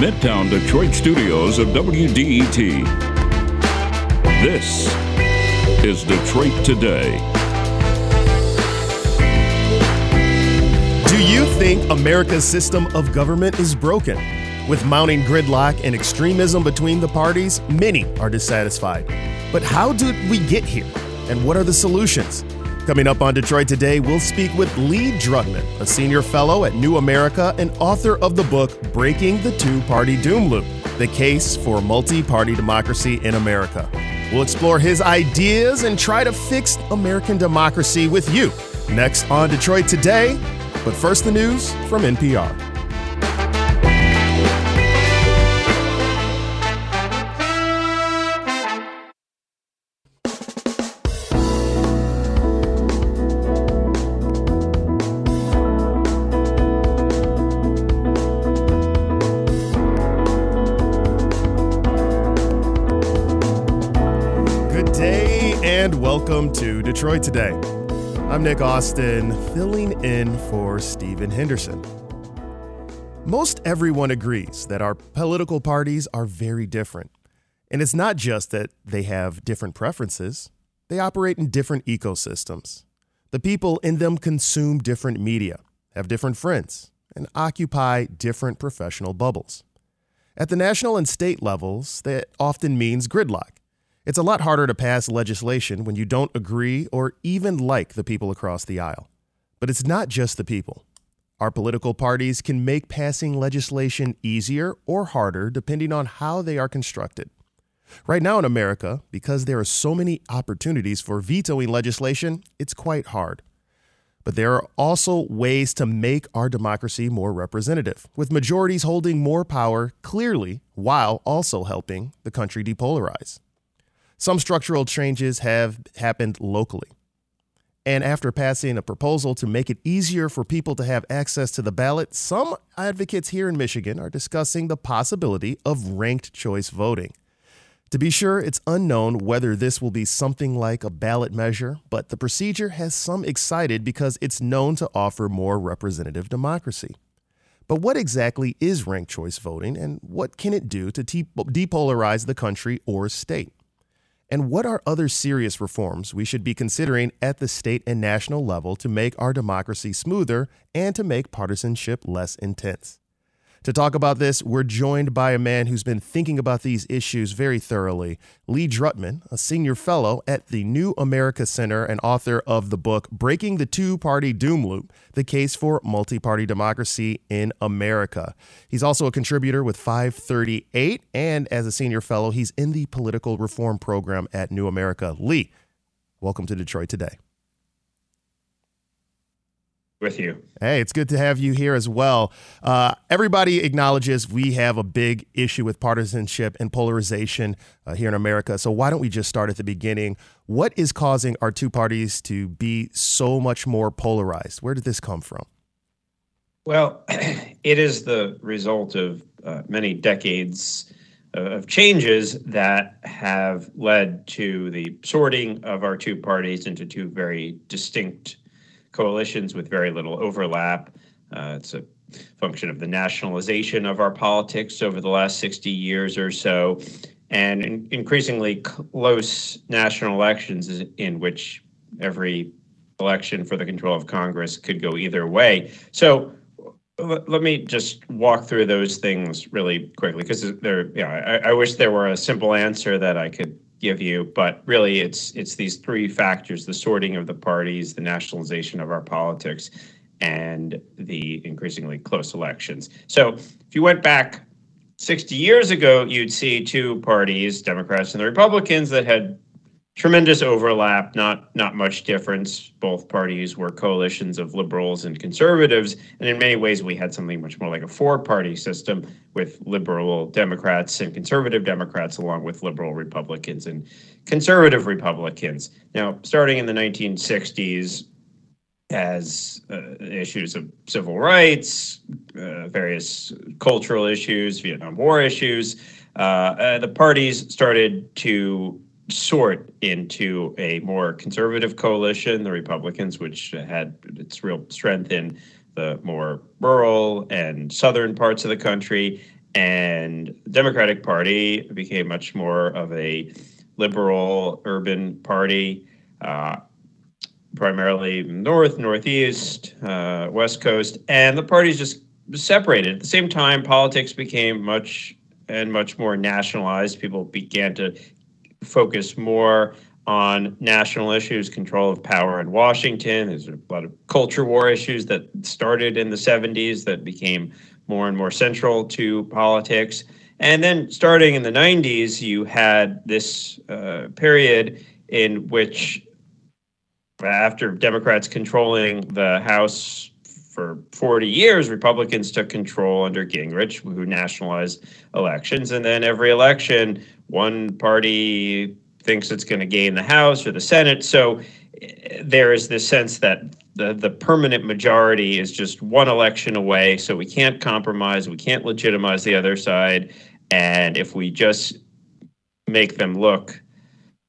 Midtown Detroit studios of WDET. This is Detroit Today. Do you think America's system of government is broken? With mounting gridlock and extremism between the parties, many are dissatisfied. But how did we get here? And what are the solutions? Coming up on Detroit Today, we'll speak with Lee Drutman, a senior fellow at New America and author of the book Breaking the Two Party Doom Loop The Case for Multi Party Democracy in America. We'll explore his ideas and try to fix American democracy with you. Next on Detroit Today, but first, the news from NPR. Detroit Today. I'm Nick Austin, filling in for Stephen Henderson. Most everyone agrees that our political parties are very different. And it's not just that they have different preferences, they operate in different ecosystems. The people in them consume different media, have different friends, and occupy different professional bubbles. At the national and state levels, that often means gridlock it's a lot harder to pass legislation when you don't agree or even like the people across the aisle. But it's not just the people. Our political parties can make passing legislation easier or harder depending on how they are constructed. Right now in America, because there are so many opportunities for vetoing legislation, it's quite hard. But there are also ways to make our democracy more representative, with majorities holding more power clearly while also helping the country depolarize. Some structural changes have happened locally. And after passing a proposal to make it easier for people to have access to the ballot, some advocates here in Michigan are discussing the possibility of ranked choice voting. To be sure, it's unknown whether this will be something like a ballot measure, but the procedure has some excited because it's known to offer more representative democracy. But what exactly is ranked choice voting, and what can it do to depolarize the country or state? And what are other serious reforms we should be considering at the state and national level to make our democracy smoother and to make partisanship less intense? To talk about this, we're joined by a man who's been thinking about these issues very thoroughly, Lee Drutman, a senior fellow at the New America Center and author of the book Breaking the Two Party Doom Loop The Case for Multi Party Democracy in America. He's also a contributor with 538, and as a senior fellow, he's in the political reform program at New America. Lee, welcome to Detroit today with you. Hey, it's good to have you here as well. Uh, everybody acknowledges we have a big issue with partisanship and polarization uh, here in America. So, why don't we just start at the beginning? What is causing our two parties to be so much more polarized? Where did this come from? Well, it is the result of uh, many decades of changes that have led to the sorting of our two parties into two very distinct coalitions with very little overlap. Uh, it's a function of the nationalization of our politics over the last 60 years or so, and in increasingly close national elections in which every election for the control of Congress could go either way. So let me just walk through those things really quickly because there, yeah, I, I wish there were a simple answer that I could give you, but really it's it's these three factors: the sorting of the parties, the nationalization of our politics, and the increasingly close elections. So if you went back 60 years ago, you'd see two parties, Democrats and the Republicans, that had tremendous overlap, not not much difference. Both parties were coalitions of liberals and conservatives, and in many ways we had something much more like a four-party system with liberal Democrats and conservative Democrats along with liberal Republicans and conservative Republicans. Now, starting in the 1960s, as uh, issues of civil rights, uh, various cultural issues, Vietnam War issues, uh, uh the parties started to sort into a more conservative coalition, the Republicans, which had its real strength in the more rural and southern parts of the country, and Democratic Party became much more of a liberal urban party, uh, primarily north, northeast, uh, west coast, and the parties just separated. At the same time, politics became much and much more nationalized. People began to focus more on national issues, control of power in Washington. There's a lot of culture war issues that started in the 70s that became more and more central to politics. And then starting in the 90s, you had this uh, period in which, after Democrats controlling the House for 40 years, Republicans took control under Gingrich, who nationalized elections. And then every election, one party thinks it's going to gain the House or the Senate. So eh, there is this sense that the, the permanent majority is just one election away. So we can't compromise, we can't legitimize the other side. And if we just make them look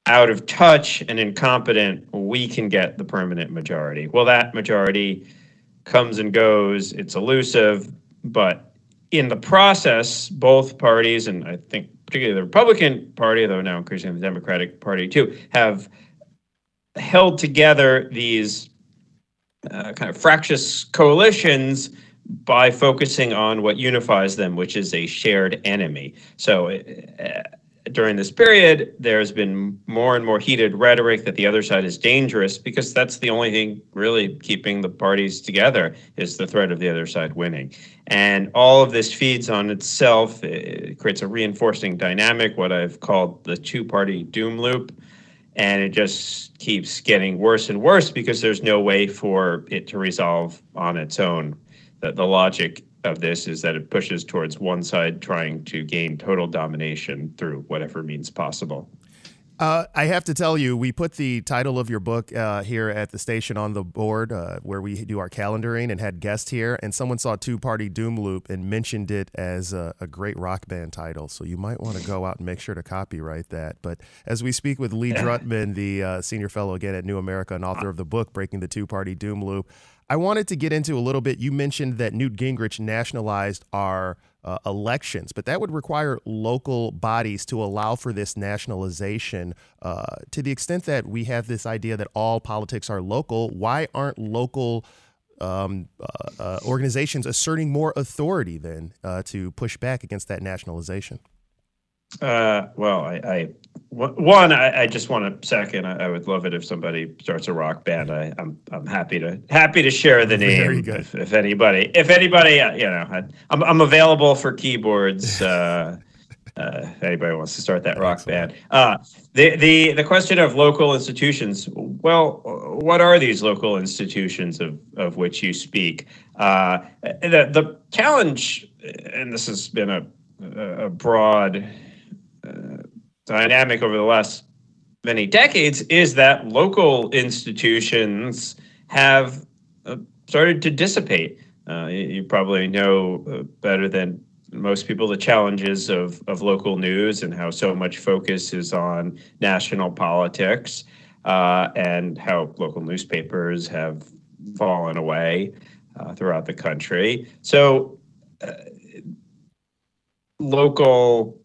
out of touch and incompetent, we can get the permanent majority. Well, that majority comes and goes, it's elusive, but in the process, both parties, and I think particularly the Republican Party, though now increasingly the Democratic Party too, have held together these uh, kind of fractious coalitions by focusing on what unifies them, which is a shared enemy. So uh, during this period, there's been more and more heated rhetoric that the other side is dangerous because that's the only thing really keeping the parties together is the threat of the other side winning. And all of this feeds on itself. It creates a reinforcing dynamic, what I've called the two party doom loop. And it just keeps getting worse and worse because there's no way for it to resolve on its own. The, the logic of this is that it pushes towards one side trying to gain total domination through whatever means possible. Uh, I have to tell you, we put the title of your book uh, here at the station on the board uh, where we do our calendaring and had guests here, and someone saw Two Party Doom Loop and mentioned it as a, a great rock band title. So you might want to go out and make sure to copyright that. But as we speak with Lee Drutman, the uh, senior fellow again at New America and author of the book Breaking the Two Party Doom Loop, I wanted to get into a little bit. You mentioned that Newt Gingrich nationalized our uh, elections, but that would require local bodies to allow for this nationalization. Uh, to the extent that we have this idea that all politics are local, why aren't local um, uh, uh organizations asserting more authority then uh, to push back against that nationalization? Uh, well, I, I one, I, I, just want to second. I, I, would love it if somebody starts a rock band. I, am I'm, I'm happy to happy to share the name. If, if, anybody, if anybody, uh, you know, I, am I'm, I'm available for keyboards. Uh, uh, if anybody wants to start that rock Excellent. band. Uh, the the the question of local institutions. Well, what are these local institutions of of which you speak? Uh, the the challenge, and this has been a a broad dynamic over the last many decades is that local institutions have uh, started to dissipate. Uh, you, probably know uh, better than most people the challenges of, of local news and how so much focus is on national politics uh, and how local newspapers have fallen away uh, throughout the country. So, uh, local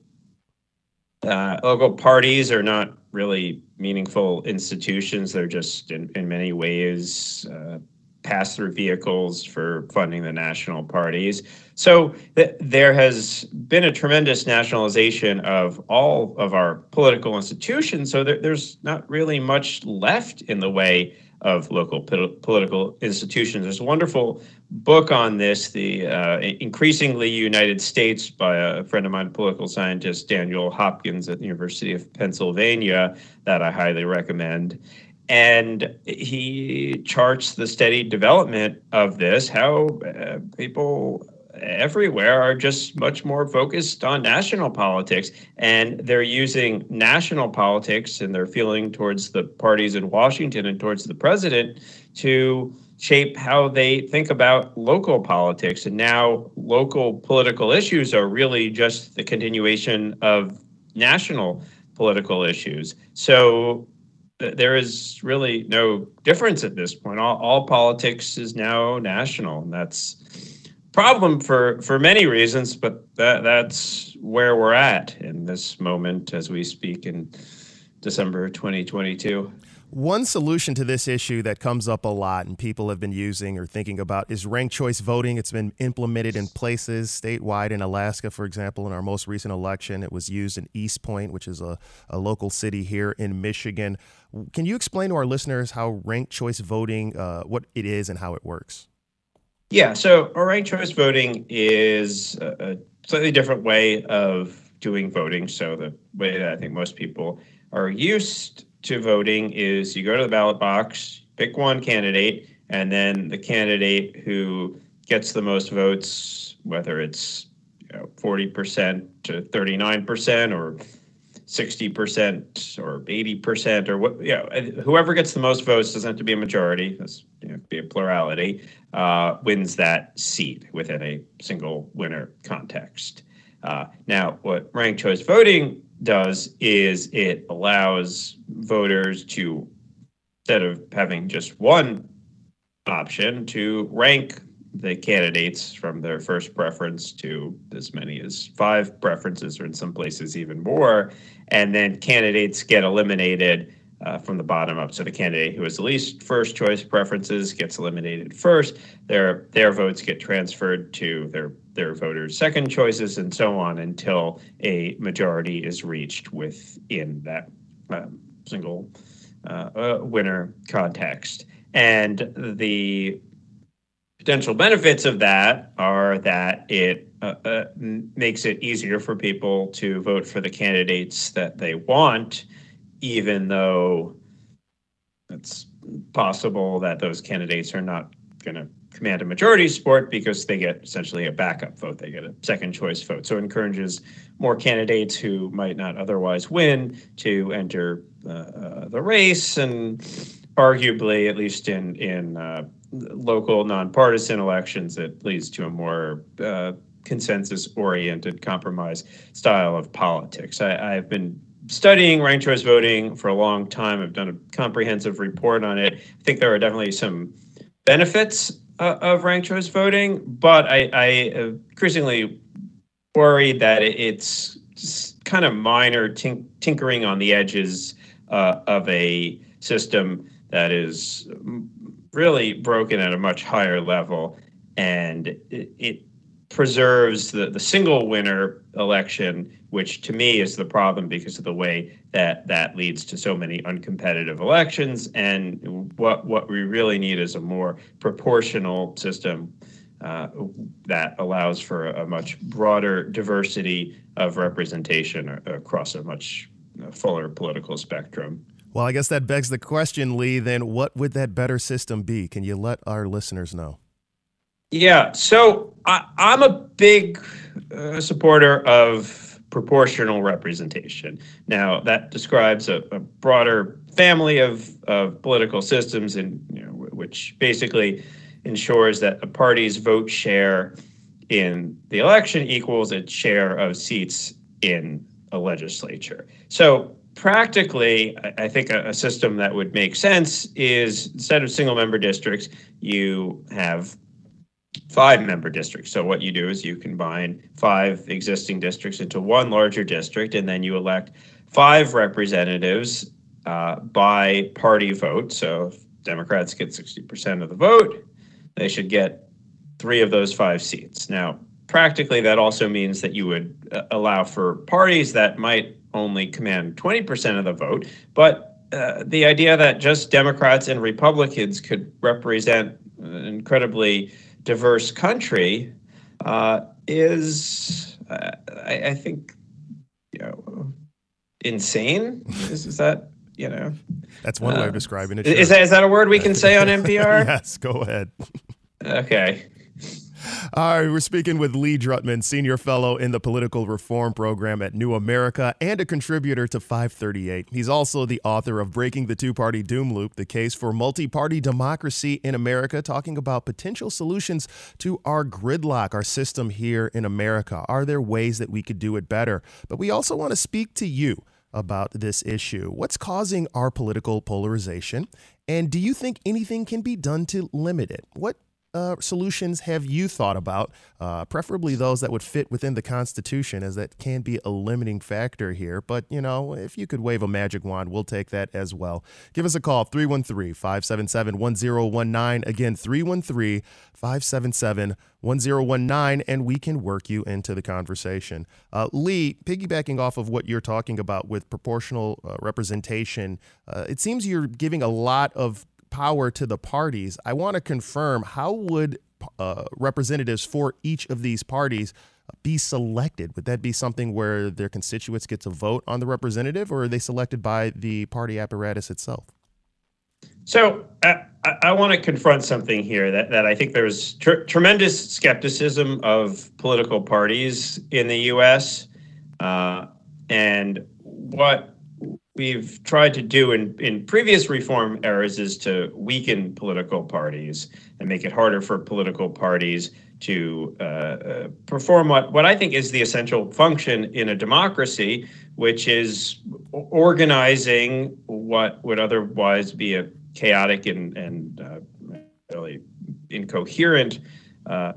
uh, local parties are not really meaningful institutions. They're just, in, in many ways, uh, pass through vehicles for funding the national parties. So th- there has been a tremendous nationalization of all of our political institutions. So there, there's not really much left in the way of local political institutions. There's a wonderful book on this, the uh, increasingly United States, by a friend of mine, political scientist Daniel Hopkins at the University of Pennsylvania, that I highly recommend. And he charts the steady development of this, how uh, people everywhere are just much more focused on national politics and they're using national politics and their feeling towards the parties in Washington and towards the president to shape how they think about local politics. And now local political issues are really just the continuation of national political issues. So there is really no difference at this point. All, all politics is now national and that's problem for for many reasons, but that that's where we're at in this moment as we speak in December 2022. One solution to this issue that comes up a lot and people have been using or thinking about is ranked choice voting. It's been implemented in places statewide in Alaska, for example. In our most recent election, it was used in Eastpointe, which is a, a local city here in Michigan. Can you explain to our listeners how ranked choice voting, uh, what it is and how it works? Yeah, so ranked choice voting is a slightly different way of doing voting. So the way that I think most people are used to voting is you go to the ballot box, pick one candidate, and then the candidate who gets the most votes, whether it's you know, 40% to 39% or 60% or 80% or what, you know, whoever gets the most votes doesn't have to be a majority, that's you know, be a plurality, uh, wins that seat within a single winner context. Uh, now, what ranked choice voting does is it allows voters to, instead of having just one option, to rank the candidates from their first preference to as many as five preferences, or in some places even more. And then candidates get eliminated uh, from the bottom up. So the candidate who has the least first choice preferences gets eliminated first. Their their votes get transferred to their their voters' second choices, and so on until a majority is reached within that um, single uh, uh, winner context. And the potential benefits of that are that it uh, uh, makes it easier for people to vote for the candidates that they want, even though it's possible that those candidates are not going to command a majority support because they get essentially a backup vote. They get a second choice vote. So it encourages more candidates who might not otherwise win to enter uh, uh, the race and arguably, at least in, in uh, local nonpartisan elections, that leads to a more uh, consensus oriented compromise style of politics. I, I've been studying ranked choice voting for a long time. I've done a comprehensive report on it. I think there are definitely some benefits uh, of ranked choice voting, but I, I increasingly worried that it's kind of minor tink- tinkering on the edges uh, of a system that is really broken at a much higher level, and it, it preserves the, the single winner election, which to me is the problem because of the way that that leads to so many uncompetitive elections. And what what we really need is a more proportional system uh, that allows for a, a, much broader diversity of representation across a much fuller political spectrum. Well, I guess that begs the question, Lee. Then, what would that better system be? Can you let our listeners know? Yeah, so I, am a big uh, supporter of proportional representation. Now, that describes a, a broader family of, of political systems, in, you know, which basically ensures that a party's vote share in the election equals its share of seats in a legislature. So, practically, I think a, system that would make sense is instead of single member districts, you have five member districts. So what you do is you combine five existing districts into one larger district, and then you elect five representatives uh, by party vote. So if Democrats get 60% of the vote, they should get three of those five seats. Now, practically, that also means that you would uh, allow for parties that might only command 20% of the vote, but uh, the idea that just Democrats and Republicans could represent an incredibly diverse country uh, is, uh, I, I, think, you know, insane. Is, is that you know? That's one way of uh, describing it. Is that is that a word we can say on NPR? yes, go ahead. Okay. All right, we're speaking with Lee Drutman, Senior Fellow in the Political Reform Program at New America and a contributor to 538. He's also the author of Breaking the Two Party Doom Loop, the case for multi party democracy in America, talking about potential solutions to our gridlock, our system here in America. Are there ways that we could do it better? But we also want to speak to you about this issue. What's causing our political polarization? And do you think anything can be done to limit it? What uh, solutions have you thought about, uh, preferably those that would fit within the Constitution, as that can be a limiting factor here. But, you know, if you could wave a magic wand, we'll take that as well. Give us a call, 313 577 1019. Again, 313 577 1019, and we can work you into the conversation. Uh, Lee, piggybacking off of what you're talking about with proportional uh, representation, uh, it seems you're giving a lot of power to the parties. I want to confirm how would uh, representatives for each of these parties be selected? Would that be something where their constituents get to vote on the representative, or are they selected by the party apparatus itself? So uh, I, I want to confront something here that, that I think there's tr- tremendous skepticism of political parties in the U.S. Uh, and what we've tried to do in, in previous reform eras is to weaken political parties and make it harder for political parties to uh, uh, perform what, what I think is the essential function in a democracy, which is organizing what would otherwise be a chaotic and, and uh, really incoherent uh,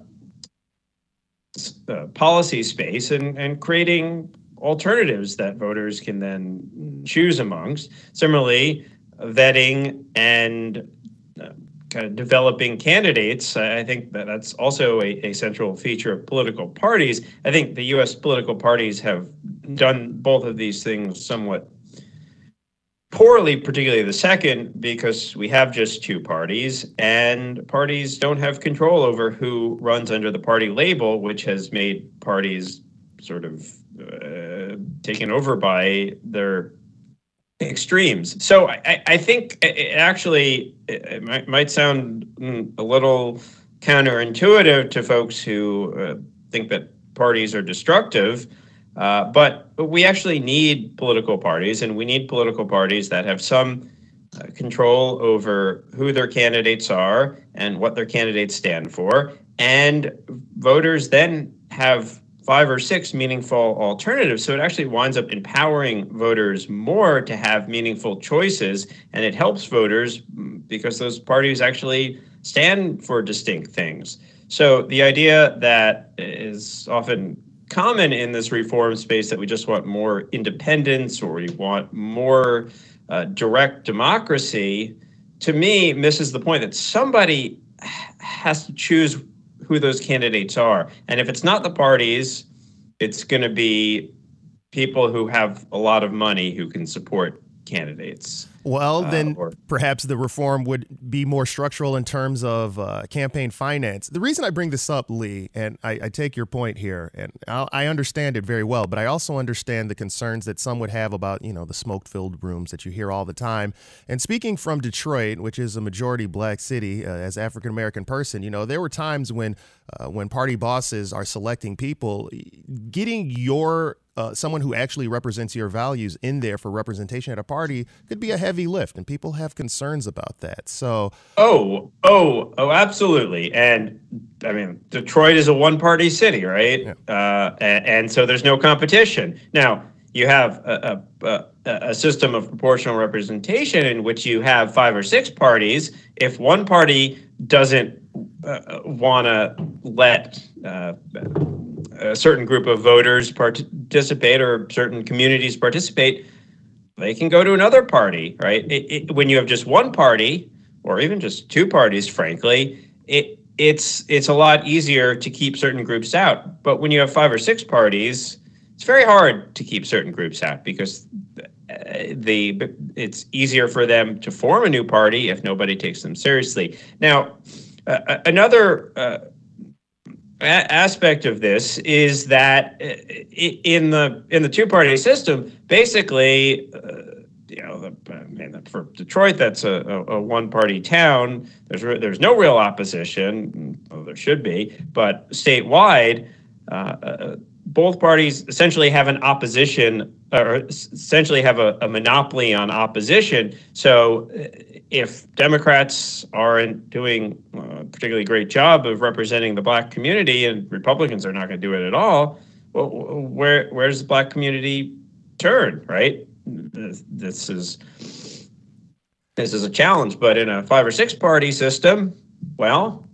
uh, policy space and, and creating alternatives that voters can then choose amongst. Similarly, vetting and uh, kind of developing candidates, I think that that's also a, a central feature of political parties. I think the U.S. political parties have done both of these things somewhat poorly, particularly the second, because we have just two parties, and parties don't have control over who runs under the party label, which has made parties sort of uh, taken over by their extremes. So I, I think it actually it might, might sound mm, a little counterintuitive to folks who uh, think that parties are destructive. Uh, but we actually need political parties, and we need political parties that have some uh, control over who their candidates are and what their candidates stand for. And voters then have five or six meaningful alternatives. So it actually winds up empowering voters more to have meaningful choices. And it helps voters because those parties actually stand for distinct things. So the idea that is often common in this reform space that we just want more independence or we want more uh, direct democracy, to me, misses the point that somebody has to choose who those candidates are. And if it's not the parties, it's going to be people who have a lot of money who can support candidates. Well, uh, then uh, or, perhaps the reform would be more structural in terms of uh, campaign finance. The reason I bring this up, Lee, and I, I take your point here, and I'll, i understand it very well, but I also understand the concerns that some would have about, you know, the smoke-filled rooms that you hear all the time. And speaking from Detroit, which is a majority black city, uh, as African American person, you know, there were times when uh, when party bosses are selecting people, getting your uh, someone who actually represents your values in there for representation at a party could be a heavy lift, and people have concerns about that. So, oh, oh, oh, absolutely. And I mean, Detroit is a one-party city, right? Yeah. Uh, and, and, so there's no competition. Now you have a, a, a system of proportional representation in which you have five or six parties. If one party doesn't uh, want to let uh, a certain group of voters participate or certain communities participate, they can go to another party, right? It, it, when you have just one party, or even just two parties, frankly, it it's it's a lot easier to keep certain groups out. But when you have five or six parties, it's very hard to keep certain groups out because uh, the it's easier for them to form a new party if nobody takes them seriously. Now, uh, another uh, aspect of this is that uh, in the in the two party system, basically, uh, you know, for Detroit, that's a, a, one party town. There's re- there's no real opposition. Well, there should be, but statewide. Uh, uh both parties essentially have an opposition or essentially have a, a, monopoly on opposition. So if Democrats aren't doing a particularly great job of representing the black community and Republicans are not going to do it at all, well, where where does the black community turn, right? This is this is a challenge, but in a five or six party system, well,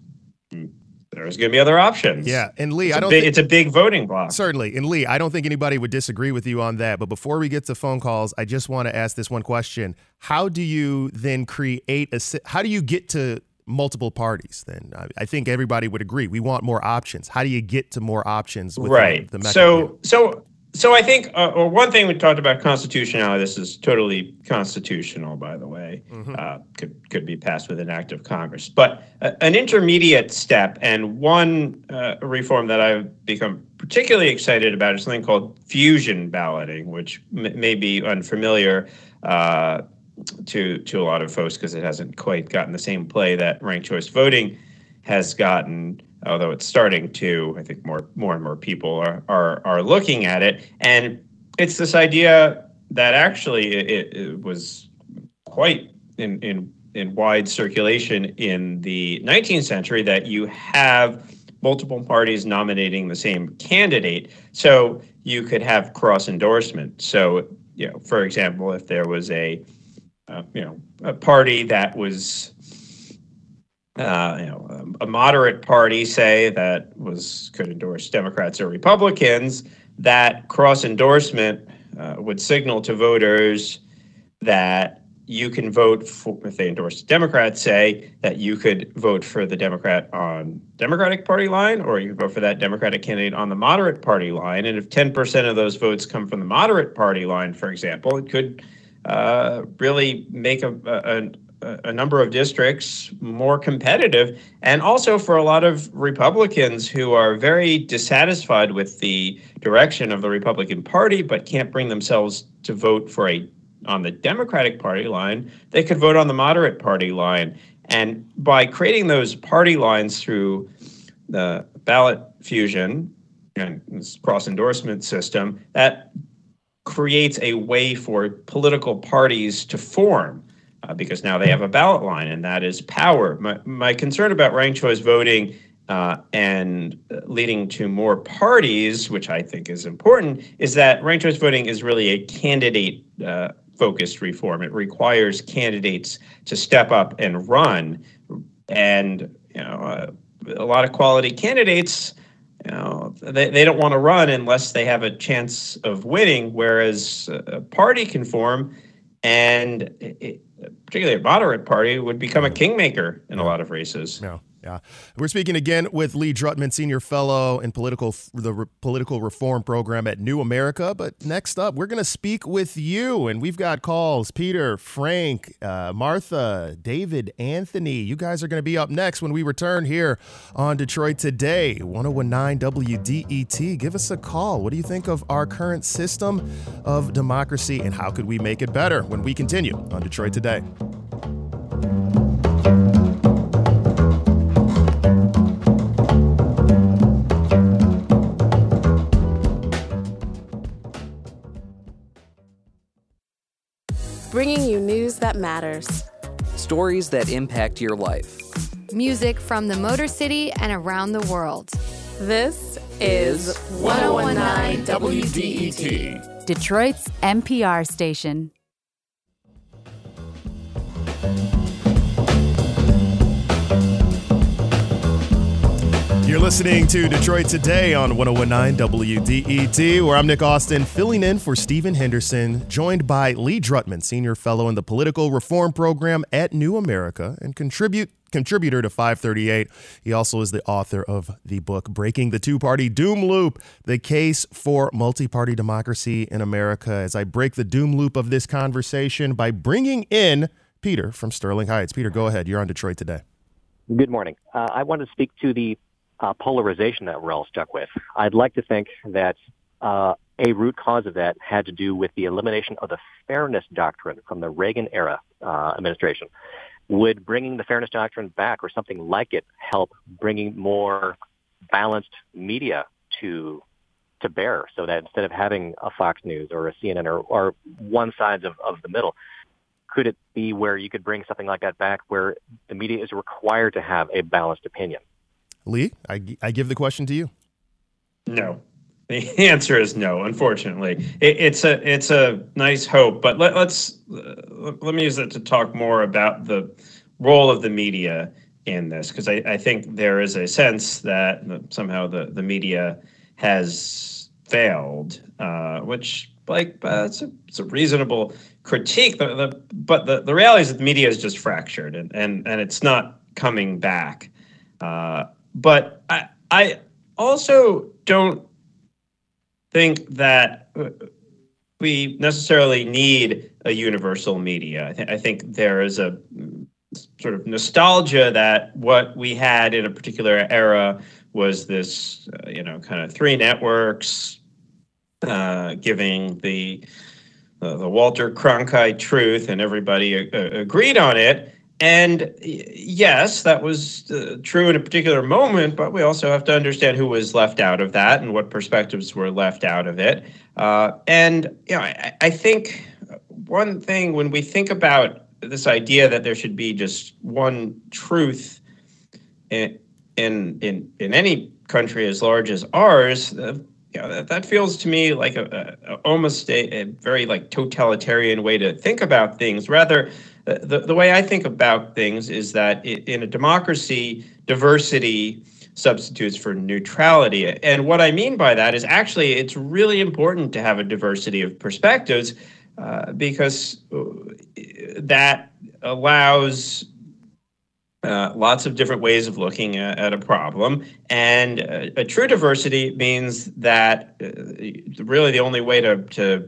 there's going to be other options. Yeah, and Lee, it's I don't. Big, it's a big voting block. Certainly, and Lee, I don't think anybody would disagree with you on that. But before we get to phone calls, I just want to ask this one question: How do you then create a? How do you get to multiple parties? Then I think everybody would agree we want more options. How do you get to more options? right. The so so so I think uh, well, one thing we talked about constitutionality. This is totally constitutional, by the way. Mm-hmm. Uh, could could be passed with an act of Congress, but uh, an intermediate step and one uh, reform that I've become particularly excited about is something called fusion balloting, which m- may be unfamiliar uh, to to a lot of folks because it hasn't quite gotten the same play that ranked choice voting has gotten although it's starting to. I think more more and more people are are, are looking at it, and it's this idea that actually it, it was quite in in in wide circulation in the 19th century that you have multiple parties nominating the same candidate. So you could have cross endorsement. So, you know, for example, if there was a, uh, you know, a party that was uh, you know, a moderate party, say that was could endorse Democrats or Republicans, that cross endorsement uh, would signal to voters that you can vote for if they endorse Democrats, say that you could vote for the Democrat on Democratic Party line, or you could vote for that Democratic candidate on the moderate party line. And if 10% of those votes come from the moderate party line, for example, it could uh, really make a, a, a number of districts more competitive, and also for a lot of Republicans who are very dissatisfied with the direction of the Republican Party, but can't bring themselves to vote for a on the Democratic Party line. They could vote on the moderate party line, and by creating those party lines through the ballot fusion and cross endorsement system, that creates a way for political parties to form uh, because now they have a ballot line, and that is power. My, my concern about ranked choice voting uh, and leading to more parties, which I think is important, is that ranked choice voting is really a candidate uh, focused reform. It requires candidates to step up and run, and you know uh, a lot of quality candidates. You know, they, they don't want to run unless they have a chance of winning, whereas a party can form and it, particularly a moderate party, would become a kingmaker in a lot of races. Yeah. Yeah. We're speaking again with Lee Drutman, Senior Fellow in political the Re- Political Reform Program at New America. But next up, we're going to speak with you. And we've got calls Peter, Frank, uh, Martha, David, Anthony. You guys are going to be up next when we return here on Detroit Today, 1019 WDET. Give us a call. What do you think of our current system of democracy and how could we make it better when we continue on Detroit Today? Bringing you news that matters, stories that impact your life, music from the Motor City and around the world. This is 1019 WDET, Detroit's NPR station. You're listening to Detroit Today on 1019 WDET, where I'm Nick Austin, filling in for Stephen Henderson, joined by Lee Drutman, Senior Fellow in the Political Reform Program at New America and contribute contributor to 538. He also is the author of the book Breaking the Two Party Doom Loop The Case for Multi Party Democracy in America. As I break the doom loop of this conversation by bringing in Peter from Sterling Heights. Peter, go ahead. You're on Detroit today. Good morning. Uh, I want to speak to the uh, polarization that we're all stuck with. I'd like to think that uh, a root cause of that had to do with the elimination of the fairness doctrine from the Reagan era uh, administration. Would bringing the fairness doctrine back or something like it help bringing more balanced media to to bear so that instead of having a Fox News or a CNN or, or one side of, of the middle, could it be where you could bring something like that back where the media is required to have a balanced opinion? Lee, I, I give the question to you. No. The answer is no. Unfortunately, it, it's a it's a nice hope, but let, us uh, let me use it to talk more about the role of the media in this because I, I think there is a sense that somehow the, the media has failed, uh, which like uh, it's, a, it's a reasonable critique. The, the, but the, the reality is that the media is just fractured and, and, and it's not coming back. Uh, but I, I also don't think that we necessarily need a universal media. I, th- I think there is a sort of nostalgia that what we had in a particular era was this, uh, you know, kind of three networks uh, giving the uh, the Walter Cronkite truth, and everybody a- agreed on it. And yes, that was uh, true in a particular moment, but we also have to understand who was left out of that and what perspectives were left out of it. Uh, and you know, I, I, think one thing when we think about this idea that there should be just one truth in in in, in any country as large as ours, uh, you know, that, that feels to me like a, a almost a, a very like totalitarian way to think about things. Rather the, the way I think about things is that in a democracy, diversity substitutes for neutrality. And what I mean by that is actually it's really important to have a diversity of perspectives uh, because uh, that allows uh, lots of different ways of looking at, at a problem. And uh, a true diversity means that uh, really the only way to, to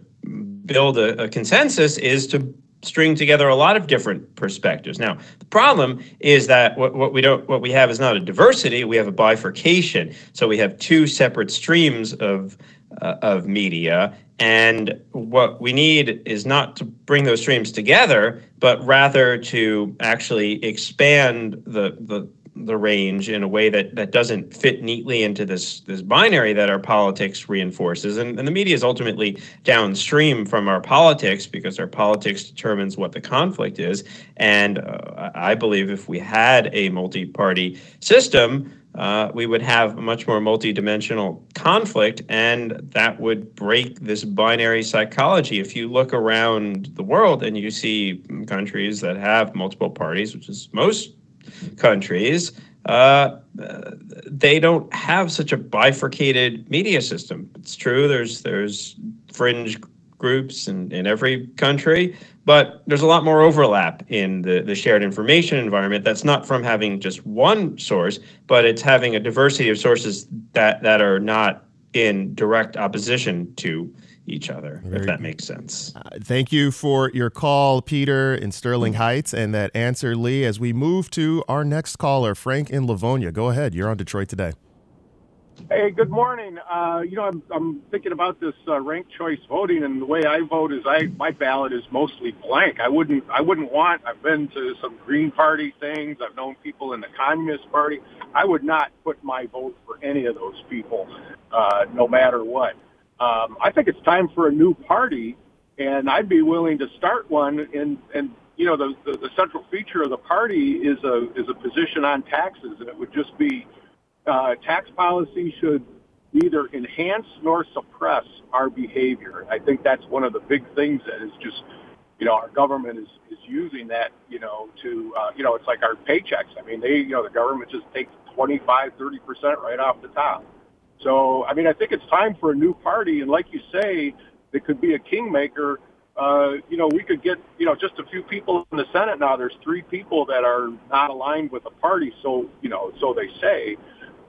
build a, a consensus is to string together a lot of different perspectives. Now, the problem is that what, what we don't what we have is not a diversity, we have a bifurcation. So we have two separate streams of uh, of media and what we need is not to bring those streams together, but rather to actually expand the the the range in a way that that doesn't fit neatly into this this binary that our politics reinforces and, and the media is ultimately downstream from our politics because our politics determines what the conflict is and uh, i believe if we had a multi-party system uh, we would have a much more multidimensional conflict, and that would break this binary psychology. If you look around the world and you see countries that have multiple parties, which is most countries, uh, they don't have such a bifurcated media system. It's true. There's there's fringe groups in, in every country, but there's a lot more overlap in the, the shared information environment. That's not from having just one source, but it's having a diversity of sources that, that are not in direct opposition to each other, Very if that makes sense. Uh, thank you for your call, Peter in Sterling Heights, and that answer, Lee. As we move to our next caller, Frank in Livonia. Go ahead. You're on Detroit today. Hey, good morning. Uh, you know, I'm, I'm thinking about this uh, ranked choice voting, and the way I vote is I my ballot is mostly blank. I wouldn't I wouldn't want. I've been to some Green Party things. I've known people in the Communist Party. I would not put my vote for any of those people, uh, no matter what. Um, I think it's time for a new party, and I'd be willing to start one. And and you know, the, the the central feature of the party is a is a position on taxes, and it would just be uh, tax policy should neither enhance nor suppress our behavior. I think that's one of the big things that is just, you know, our government is, is using that, you know, to, uh, you know, it's like our paychecks. I mean, they, you know, the government just takes 25, 30% right off the top. So, I mean, I think it's time for a new party. And like you say, it could be a kingmaker. Uh, you know, we could get, you know, just a few people in the Senate now. There's three people that are not aligned with the party. So, you know, so they say.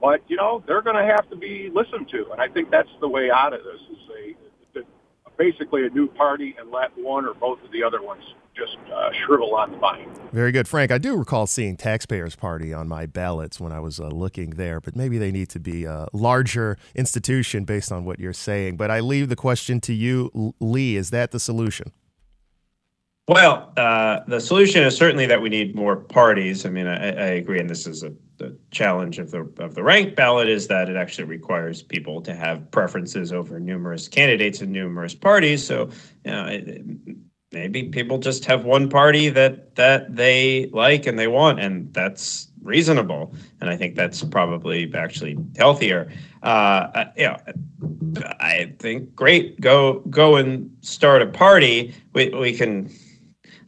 But, you know, they're going to have to be listened to. And I think that's the way out of this is a, basically a new party and let one or both of the other ones just uh, shrivel on the vine. Very good, Frank. I do recall seeing Taxpayers Party on my ballots when I was uh, looking there, but maybe they need to be a larger institution based on what you're saying. But I leave the question to you, Lee. Is that the solution? Well, uh, the solution is certainly that we need more parties. I mean, I, I agree, and this is a the challenge of the of the ranked ballot is that it actually requires people to have preferences over numerous candidates and numerous parties. So, you know, it, maybe people just have one party that that they like and they want, and that's reasonable. And I think that's probably actually healthier. Uh, I think great. Go go and start a party. We we can.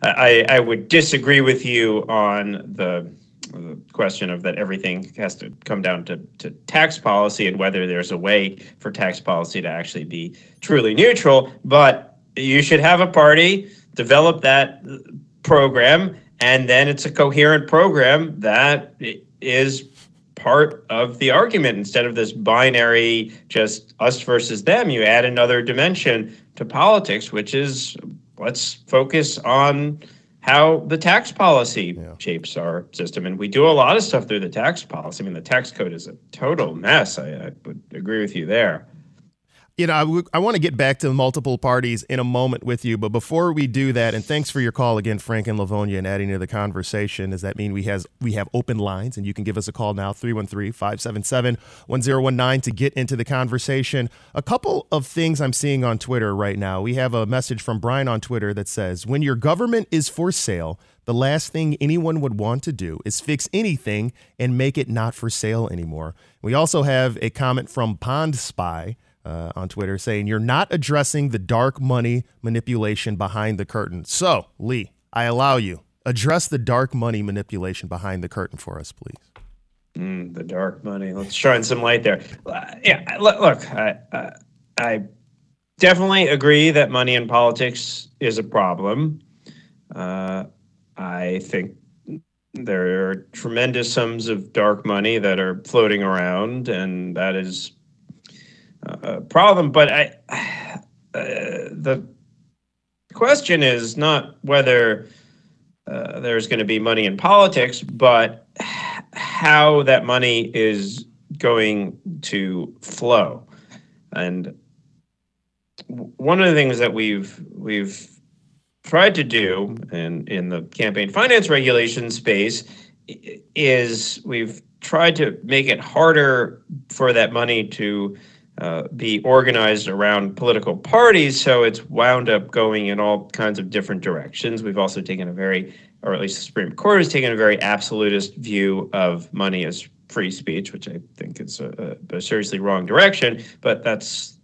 I I would disagree with you on the the question of that everything has to come down to, to tax policy and whether there's a way for tax policy to actually be truly neutral. But you should have a party develop that program, and then it's a coherent program that is part of the argument instead of this binary just us versus them you add another dimension to politics which is let's focus on how the tax policy yeah. shapes our system. And we do a lot of stuff through the tax policy. I mean, the tax code is a total mess. I, I would agree with you there. You know, I, w- I want to get back to multiple parties in a moment with you, but before we do that, and thanks for your call again, Frank and Livonia, and adding to the conversation. Does that mean we has we have open lines, and you can give us a call now 313-577-1019 to get into the conversation. A couple of things I'm seeing on Twitter right now. We have a message from Brian on Twitter that says, "When your government is for sale." The last thing anyone would want to do is fix anything and make it not for sale anymore. We also have a comment from Pond Spy uh, on Twitter saying you're not addressing the dark money manipulation behind the curtain. So, Lee, I allow you address the dark money manipulation behind the curtain for us, please. Mm, the dark money. Let's shine some light there. Uh, yeah, look, look I, uh, I definitely agree that money in politics is a problem. Uh, I think there are tremendous sums of dark money that are floating around, and that is uh, problem. But I, uh, the question is not whether uh, there's going to be money in politics, but how that money is going to flow. And one of the things that we've we've tried to do in in the campaign finance regulation space is we've tried to make it harder for that money to uh, be organized around political parties. So it's wound up going in all kinds of different directions. We've also taken a very, or at least the Supreme Court has taken a very absolutist view of money as free speech, which I think is a, a seriously wrong direction, but that's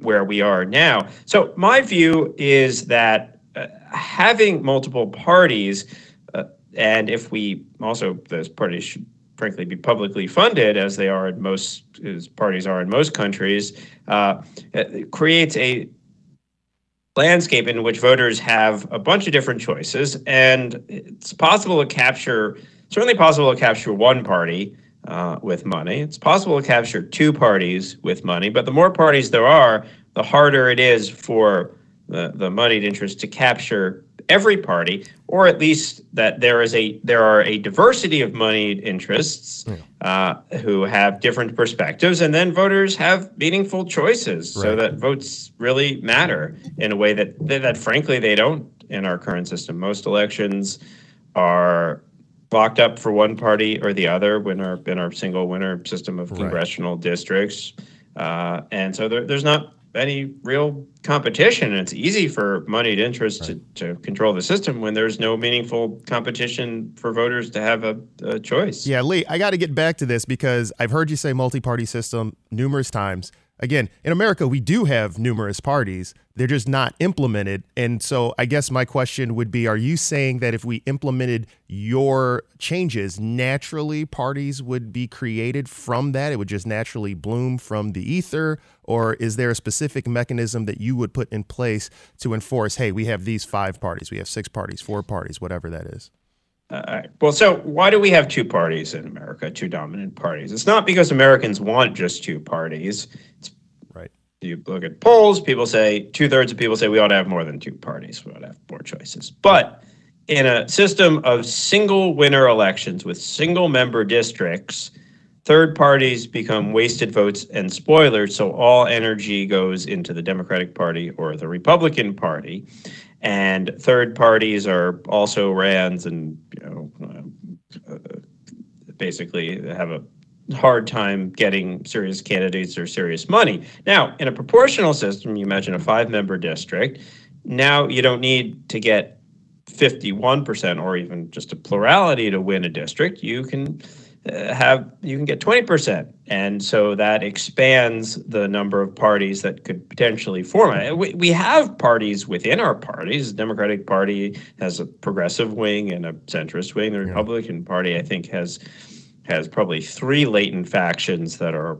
where we are now. So my view is that uh, having multiple parties, uh, and if we also, those parties should frankly be publicly funded as they are in most as parties are in most countries uh, creates a landscape in which voters have a bunch of different choices and it's possible to capture certainly possible to capture one party uh, with money. It's possible to capture two parties with money but the more parties there are the harder it is for the, the moneyed interest to capture every party, or at least that there is a there are a diversity of moneyed interests uh, who have different perspectives, and then voters have meaningful choices, right. so that votes really matter in a way that, that frankly they don't in our current system. Most elections are locked up for one party or the other when our in our single winner system of congressional right. districts. Uh, and so there, there's not any real competition. It's easy for moneyed interests right. to, to control the system when there's no meaningful competition for voters to have a, a choice. Yeah, Lee, I got to get back to this because I've heard you say multi party system numerous times again, in America, we do have numerous parties. They're just not implemented. And so I guess my question would be Are you saying that if we implemented your changes, naturally parties would be created from that? It would just naturally bloom from the ether? Or is there a specific mechanism that you would put in place to enforce, hey, we have these five parties, we have six parties, four parties, whatever that is? Uh, well, so why do we have two parties in America, two dominant parties? It's not because Americans want just two parties. It's, right. You look at polls, people say two thirds of people say we ought to have more than two parties. We ought to have more choices. But in a system of single winner elections with single member districts, third parties become wasted votes and spoilers. So all energy goes into the Democratic Party or the Republican Party and third parties are also RANs and you know uh, basically have a hard time getting serious candidates or serious money. Now, in a proportional system, you imagine a five-member district. Now you don't need to get 51% or even just a plurality to win a district. You can have you can get 20%. And so that expands the number of parties that could potentially form. We, we have parties within our parties. The Democratic Party has a progressive wing and a centrist wing. The Republican Party, I think, has has probably three latent factions that are,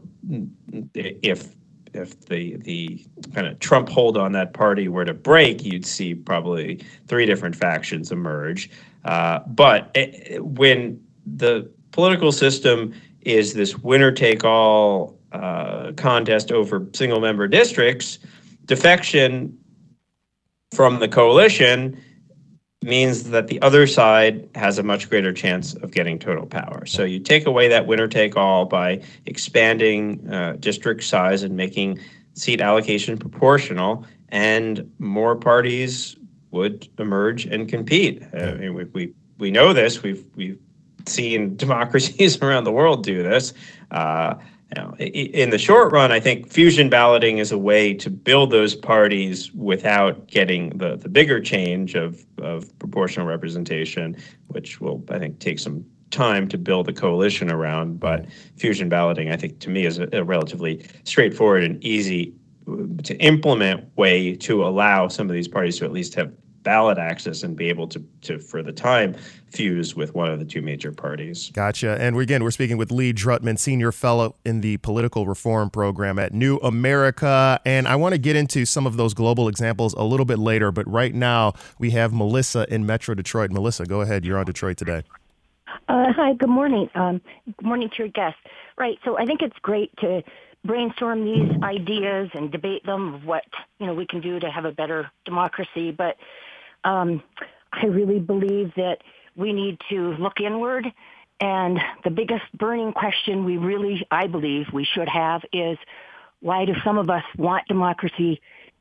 if if the the kind of Trump hold on that party were to break, you'd see probably three different factions emerge. Uh, but it, when the political system is this winner take all uh, contest over single member districts, defection from the coalition means that the other side has a much greater chance of getting total power. So you take away that winner take all by expanding uh, district size and making seat allocation proportional, and more parties would emerge and compete. Uh, I mean, we, we, we know this. We've we've seen democracies around the world do this. Uh, you know, in the short run, I think fusion balloting is a way to build those parties without getting the, the bigger change of, of proportional representation, which will, I think, take some time to build a coalition around. But fusion balloting, I think, to me, is a, a relatively straightforward and easy uh, to implement way to allow some of these parties to at least have ballot access and be able to, to for the time, fuse with one of the two major parties. Gotcha. And again, we're speaking with Lee Drutman, Senior Fellow in the Political Reform Program at New America. And I want to get into some of those global examples a little bit later. But right now, we have Melissa in Metro Detroit. Melissa, go ahead. You're on Detroit today. Uh, hi, good morning. Um, good morning to your guests. Right, so I think it's great to brainstorm these ideas and debate them of what you know we can do to have a better democracy. But um, I really believe that we need to look inward. And the biggest burning question we really, I believe we should have is why do some of us want democracy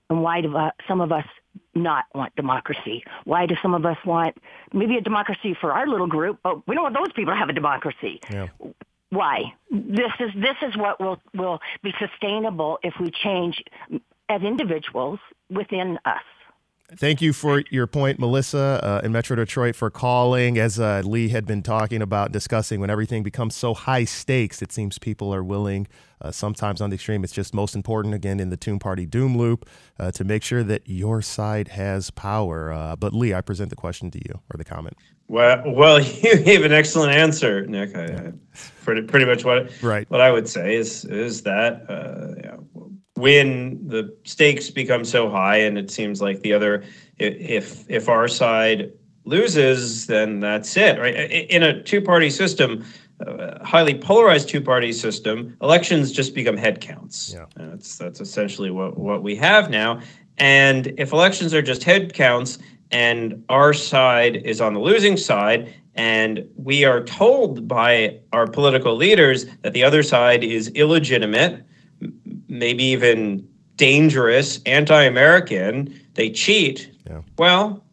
and why do uh, some of us not want democracy? Why do some of us want maybe a democracy for our little group, but we don't want those people to have a democracy? Yeah. Why? This is this is what will will be sustainable if we change as individuals within us. Thank you for your point, Melissa, uh, in Metro Detroit, for calling. As uh, Lee had been talking about, discussing, when everything becomes so high stakes, it seems people are willing, uh, sometimes on the extreme, it's just most important, again, in the Two Party doom loop, uh, to make sure that your side has power. Uh, but Lee, I present the question to you or the comment. Well, well, you gave an excellent answer, Nick. I, I, pretty, pretty much what right. what I would say is is that uh, yeah, when the stakes become so high and it seems like the other if if our side loses then that's it right? In a two party system a highly polarized two party system elections just become head counts. Yeah. Uh, that's that's essentially what what we have now. And if elections are just head counts and our side is on the losing side and we are told by our political leaders that the other side is illegitimate maybe even dangerous, anti-American, they cheat. Yeah. Well,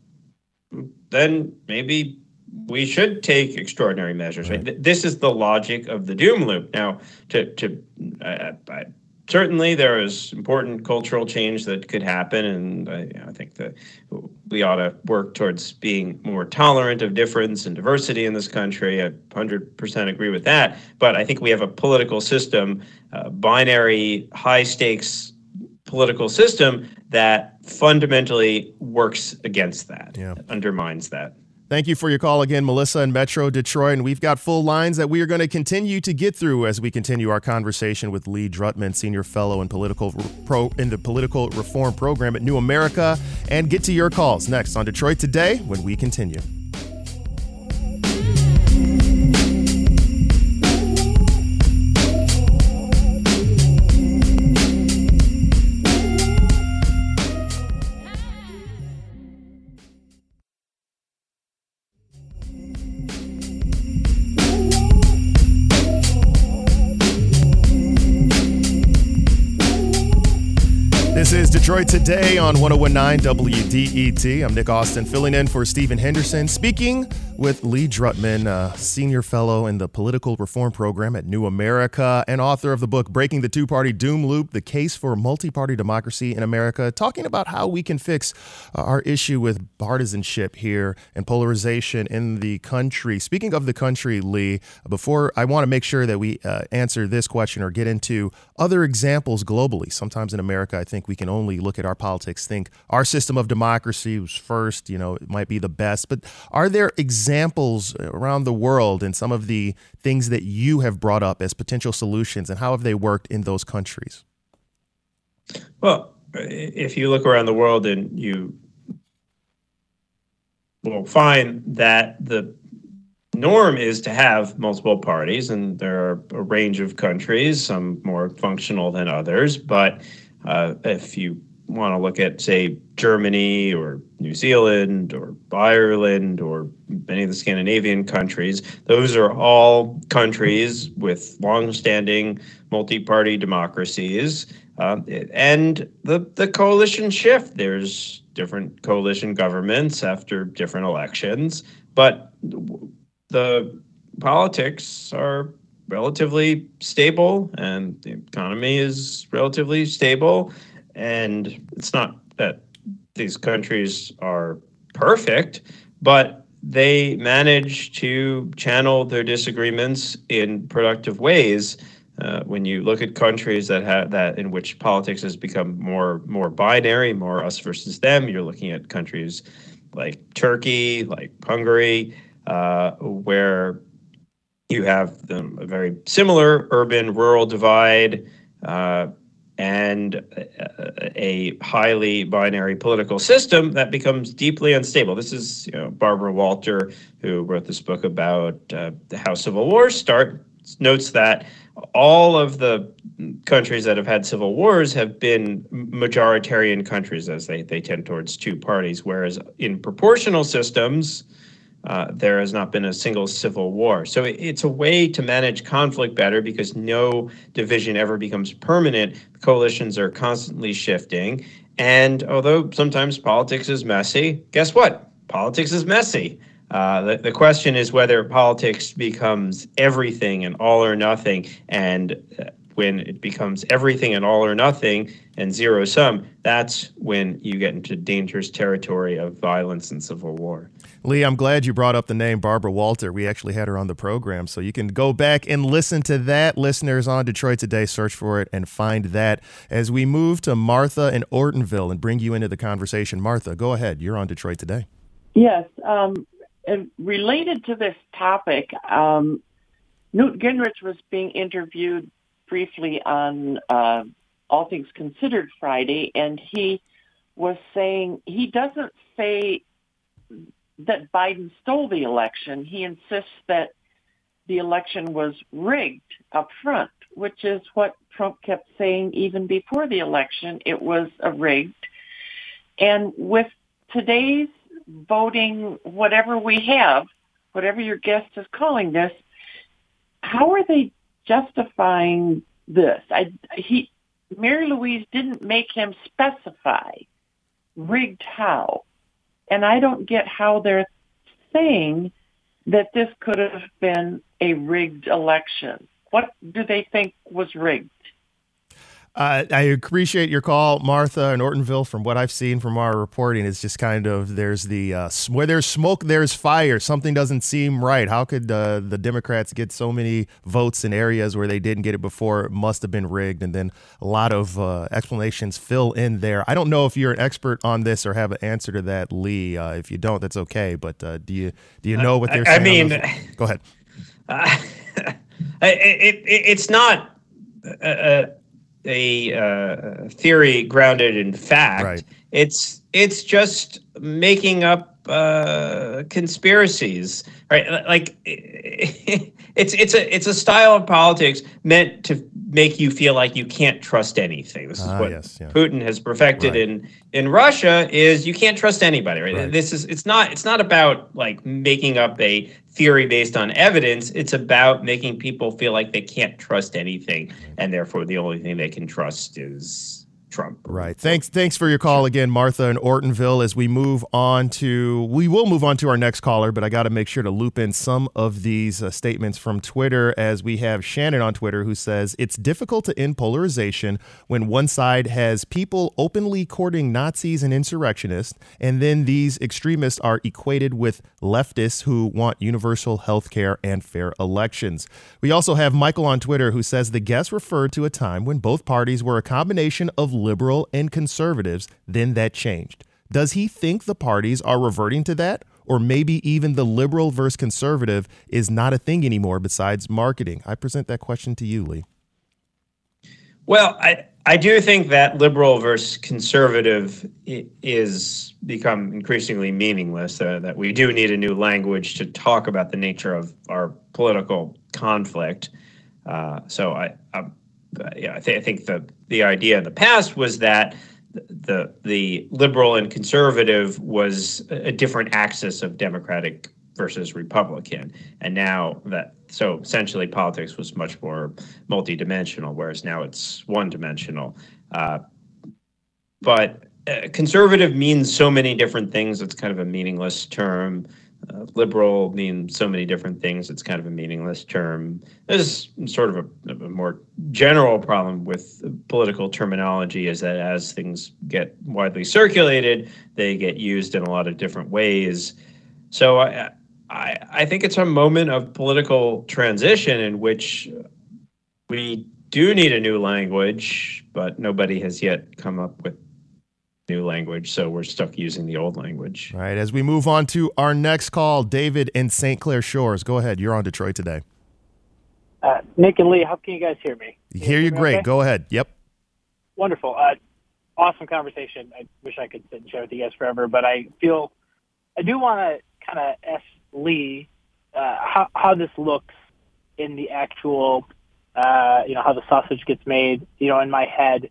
then maybe we should take extraordinary measures. Right. This is the logic of the doom loop. Now, to to uh, I, certainly there is important cultural change that could happen, and I, I, think that we ought to work towards being more tolerant of difference and diversity in this country. I 100% agree with that. But I think we have a political system, uh, binary, high stakes political system that fundamentally works against that, yeah. undermines that. Thank you for your call again, Melissa in Metro Detroit. And we've got full lines that we are going to continue to get through as we continue our conversation with Lee Drutman, Senior Fellow in political pro in the Political Reform Program at New America, and get to your calls next on Detroit Today when we continue. Detroit today on 1019 WDET. I'm Nick Austin filling in for Stephen Henderson. Speaking with Lee Drutman, senior fellow in the political reform program at New America and author of the book Breaking the Two Party Doom Loop The Case for Multi Party Democracy in America, talking about how we can fix uh, our issue with partisanship here and polarization in the country. Speaking of the country, Lee, before I want to make sure that we uh, answer this question or get into other examples globally. Sometimes in America, I think we can only look at our politics, think our system of democracy was first, you know, it might be the best. But are there examples around the world and some of the things that you have brought up as potential solutions and how have they worked in those countries? Well, if you look around the world and you will find that the norm is to have multiple parties, and there are a range of countries, some more functional than others. But uh, if you want to look at, say, Germany or New Zealand or Ireland or many of the Scandinavian countries, those are all countries with long-standing multi-party democracies. Uh, and the the coalition shift. There's different coalition governments after different elections, but the politics are relatively stable and the economy is relatively stable. And it's not that these countries are perfect, but they manage to channel their disagreements in productive ways. Uh, when you look at countries that have that in which politics has become more more binary, more us versus them, you're looking at countries like Turkey, like Hungary, uh, where you have a very similar urban rural divide uh, and a highly binary political system that becomes deeply unstable. This is you know, Barbara Walter, who wrote this book about uh, how civil wars start, notes that all of the countries that have had civil wars have been majoritarian countries as they, they tend towards two parties, whereas in proportional systems, uh, there has not been a single civil war. So it's a way to manage conflict better because no division ever becomes permanent. Coalitions are constantly shifting. And although sometimes politics is messy, guess what? Politics is messy. Uh, the, the question is whether politics becomes everything and all or nothing. And uh, when it becomes everything and all or nothing and zero sum, that's when you get into dangerous territory of violence and civil war. Lee, I'm glad you brought up the name Barbara Walter. We actually had her on the program, so you can go back and listen to that. Listeners on Detroit Today, search for it and find that. As we move to Martha and Ortonville and bring you into the conversation, Martha, go ahead. You're on Detroit Today. Yes. Um, related to this topic, um, Newt Gingrich was being interviewed briefly on uh, All Things Considered Friday, and he was saying he doesn't say that Biden stole the election. He insists that the election was rigged up front, which is what Trump kept saying even before the election. It was a rigged. And with today's voting, whatever we have, whatever your guest is calling this, how are they justifying this? I, he, Mary Louise didn't make him specify rigged how. And I don't get how they're saying that this could have been a rigged election. What do they think was rigged? Uh, I appreciate your call, Martha and Ortonville. From what I've seen from our reporting, it's just kind of there's the uh, where there's smoke, there's fire. Something doesn't seem right. How could uh, the Democrats get so many votes in areas where they didn't get it before? It must have been rigged. And then a lot of uh, explanations fill in there. I don't know if you're an expert on this or have an answer to that, Lee. Uh, if you don't, that's okay. But uh, do you do you know what they're I, saying? I mean, go ahead. it, it, it's not a uh, theory grounded in fact. Right. It's it's just making up uh, conspiracies, right? Like it's it's a it's a style of politics meant to make you feel like you can't trust anything. This is ah, what yes, yeah. Putin has perfected right. in in Russia. Is you can't trust anybody, right? right? This is it's not it's not about like making up a theory based on evidence. It's about making people feel like they can't trust anything, and therefore the only thing they can trust is Trump. Right. Thanks. Thanks for your call again, Martha and Ortonville. As we move on to, we will move on to our next caller, but I got to make sure to loop in some of these uh, statements from Twitter. As we have Shannon on Twitter who says it's difficult to end polarization when one side has people openly courting Nazis and insurrectionists, and then these extremists are equated with leftists who want universal health care and fair elections. We also have Michael on Twitter who says the guest referred to a time when both parties were a combination of liberal and conservatives, then that changed. Does he think the parties are reverting to that? Or maybe even the liberal versus conservative is not a thing anymore besides marketing? I present that question to you, Lee. Well, I, I do think that liberal versus conservative is become increasingly meaningless. Uh, that we do need a new language to talk about the nature of our political conflict. Uh, so I, I yeah, I, th- I think the the idea in the past was that the the liberal and conservative was a different axis of Democratic versus Republican, and now that so essentially politics was much more multidimensional, whereas now it's one dimensional. Uh, but uh, conservative means so many different things; it's kind of a meaningless term. Uh, liberal means so many different things. It's kind of a meaningless term. There's sort of a, a, more general problem with political terminology is that as things get widely circulated, they get used in a lot of different ways. So I, I, I think it's a moment of political transition in which we do need a new language, but nobody has yet come up with new language, so we're stuck using the old language. All right, as we move on to our next call, David in St. Clair Shores. Go ahead. You're on Detroit today. Uh, Nick and Lee, how can you guys hear me? Can hear you great. Okay? Go ahead. Yep. Wonderful. Uh, awesome conversation. I wish I could sit and share with you guys forever, but I feel I do want to kind of ask Lee uh, how, how this looks in the actual, uh, you know, how the sausage gets made. You know, in my head,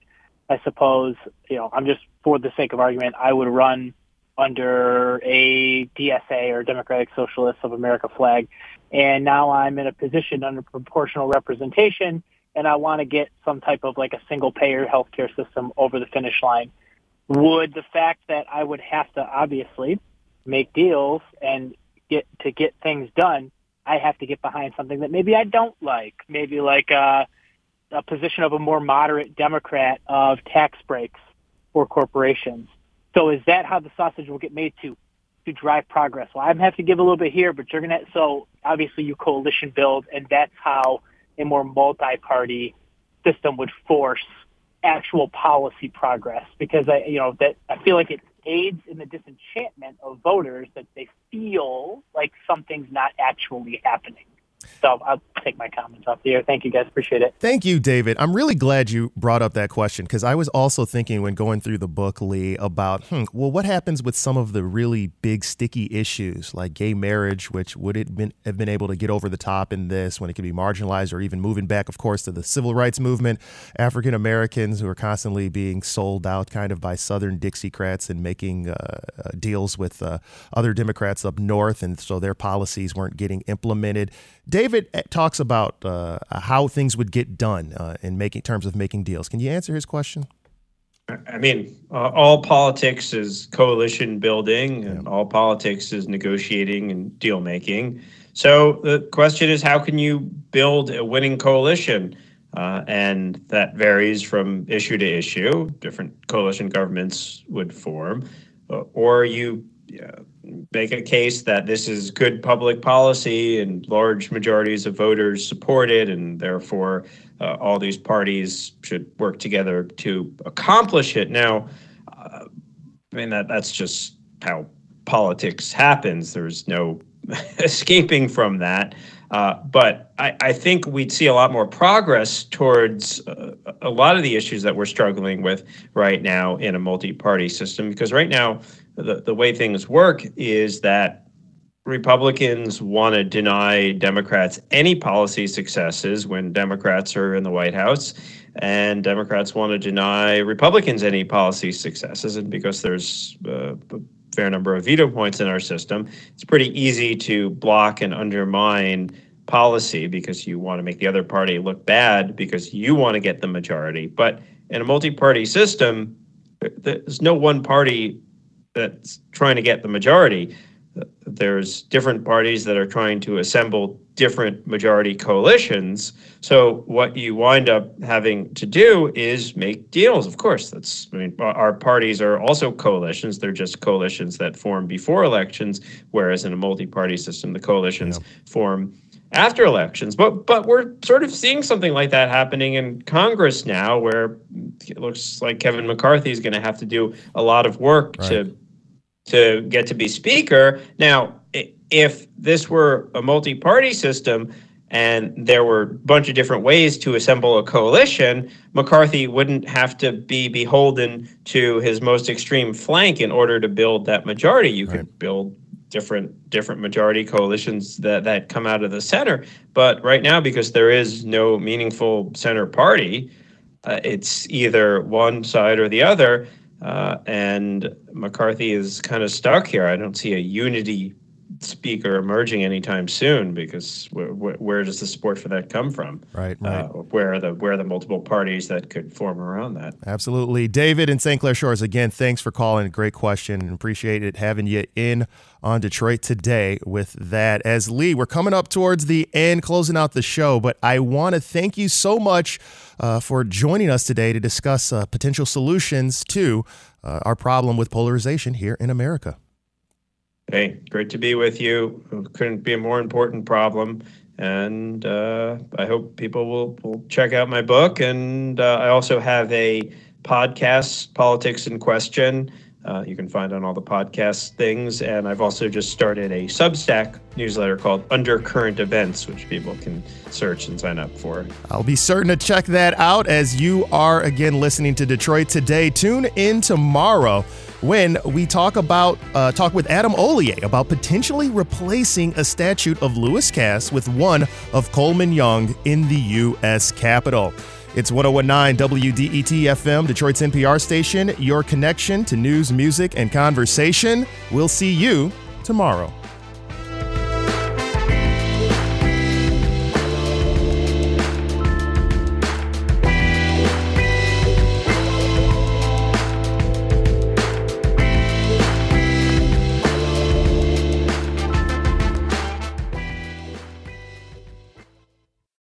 I suppose, you know, I'm just for the sake of argument, I would run under a DSA or Democratic Socialists of America flag. And now I'm in a position under proportional representation and I want to get some type of like a single payer healthcare system over the finish line. Would the fact that I would have to obviously make deals and get to get things done, I have to get behind something that maybe I don't like, maybe like a, a position of a more moderate Democrat of tax breaks for corporations. So is that how the sausage will get made to to drive progress? Well, I'm have to give a little bit here, but you're gonna. So obviously you coalition build, and that's how a more multi-party system would force actual policy progress. Because I, you know, that I feel like it aids in the disenchantment of voters that they feel like something's not actually happening. So I'll take my comments off the air. Thank you guys. Appreciate it. Thank you, David. I'm really glad you brought up that question because I was also thinking when going through the book, Lee, about, hmm, well, what happens with some of the really big sticky issues like gay marriage, which would it been, have been able to get over the top in this when it could be marginalized or even moving back, of course, to the civil rights movement? African Americans who are constantly being sold out kind of by Southern Dixiecrats and making uh, uh, deals with uh, other Democrats up north. And so their policies weren't getting implemented. David eh, talks about uh, how things would get done uh, in making terms of making deals. Can you answer his question? I mean, uh, all politics is coalition building, and yeah. all politics is negotiating and deal making. So the question is, how can you build a winning coalition? Uh, and that varies from issue to issue. Different coalition governments would form, uh, or you make a case that this is good public policy and large majorities of voters support it, and therefore uh, all these parties should work together to accomplish it. Now, uh, I mean that that's just how politics happens. There's no escaping from that. Uh, but I, I, think we'd see a lot more progress towards uh, a lot of the issues that we're struggling with right now in a multi-party system. Because right now, the, the way things work is that Republicans want to deny Democrats any policy successes when Democrats are in the White House, and Democrats want to deny Republicans any policy successes. And because there's uh, a fair number of veto points in our system, it's pretty easy to block and undermine policy because you want to make the other party look bad because you want to get the majority. But in a multi-party system, there's no one party that's trying to get the majority. There's different parties that are trying to assemble different majority coalitions. So what you wind up having to do is make deals. Of course, that's I mean our parties are also coalitions. They're just coalitions that form before elections, whereas in a multi-party system, the coalitions yeah. form after elections. But but we're sort of seeing something like that happening in Congress now, where it looks like Kevin McCarthy is going to have to do a lot of work right. to to get to be speaker. Now, if this were a multi-party system and there were a bunch of different ways to assemble a coalition, McCarthy wouldn't have to be beholden to his most extreme flank in order to build that majority. You right. could build different different majority coalitions that that come out of the center. But right now, because there is no meaningful center party, uh, it's either one side or the other. Uh, and McCarthy is kind of stuck here. I don't see a unity speaker emerging anytime soon because where, where, does the support for that come from? Right, right. Uh, where are the where are the multiple parties that could form around that? Absolutely, David in St. Clair Shores. Again, thanks for calling. Great question, and appreciate it having you in on Detroit today with that. As Lee, we're coming up towards the end, closing out the show, but I want to thank you so much uh, for joining us today to discuss uh, potential solutions to uh, our problem with polarization here in America. Hey, great to be with you. Couldn't be a more important problem. And uh, I hope people will, will check out my book. And uh, I also have a podcast, Politics in Question. Uh, you can find on all the podcast things. And I've also just started a Substack newsletter called Undercurrent Events, which people can search and sign up for. I'll be certain to check that out as you are again listening to Detroit Today. Tune in tomorrow when we talk about uh, talk with Adam Hollier about potentially replacing a statue of Lewis Cass with one of Coleman Young in the U.S. Capitol. It's 1019 WDET FM, Detroit's NPR station, your connection to news, music, and conversation. We'll see you tomorrow.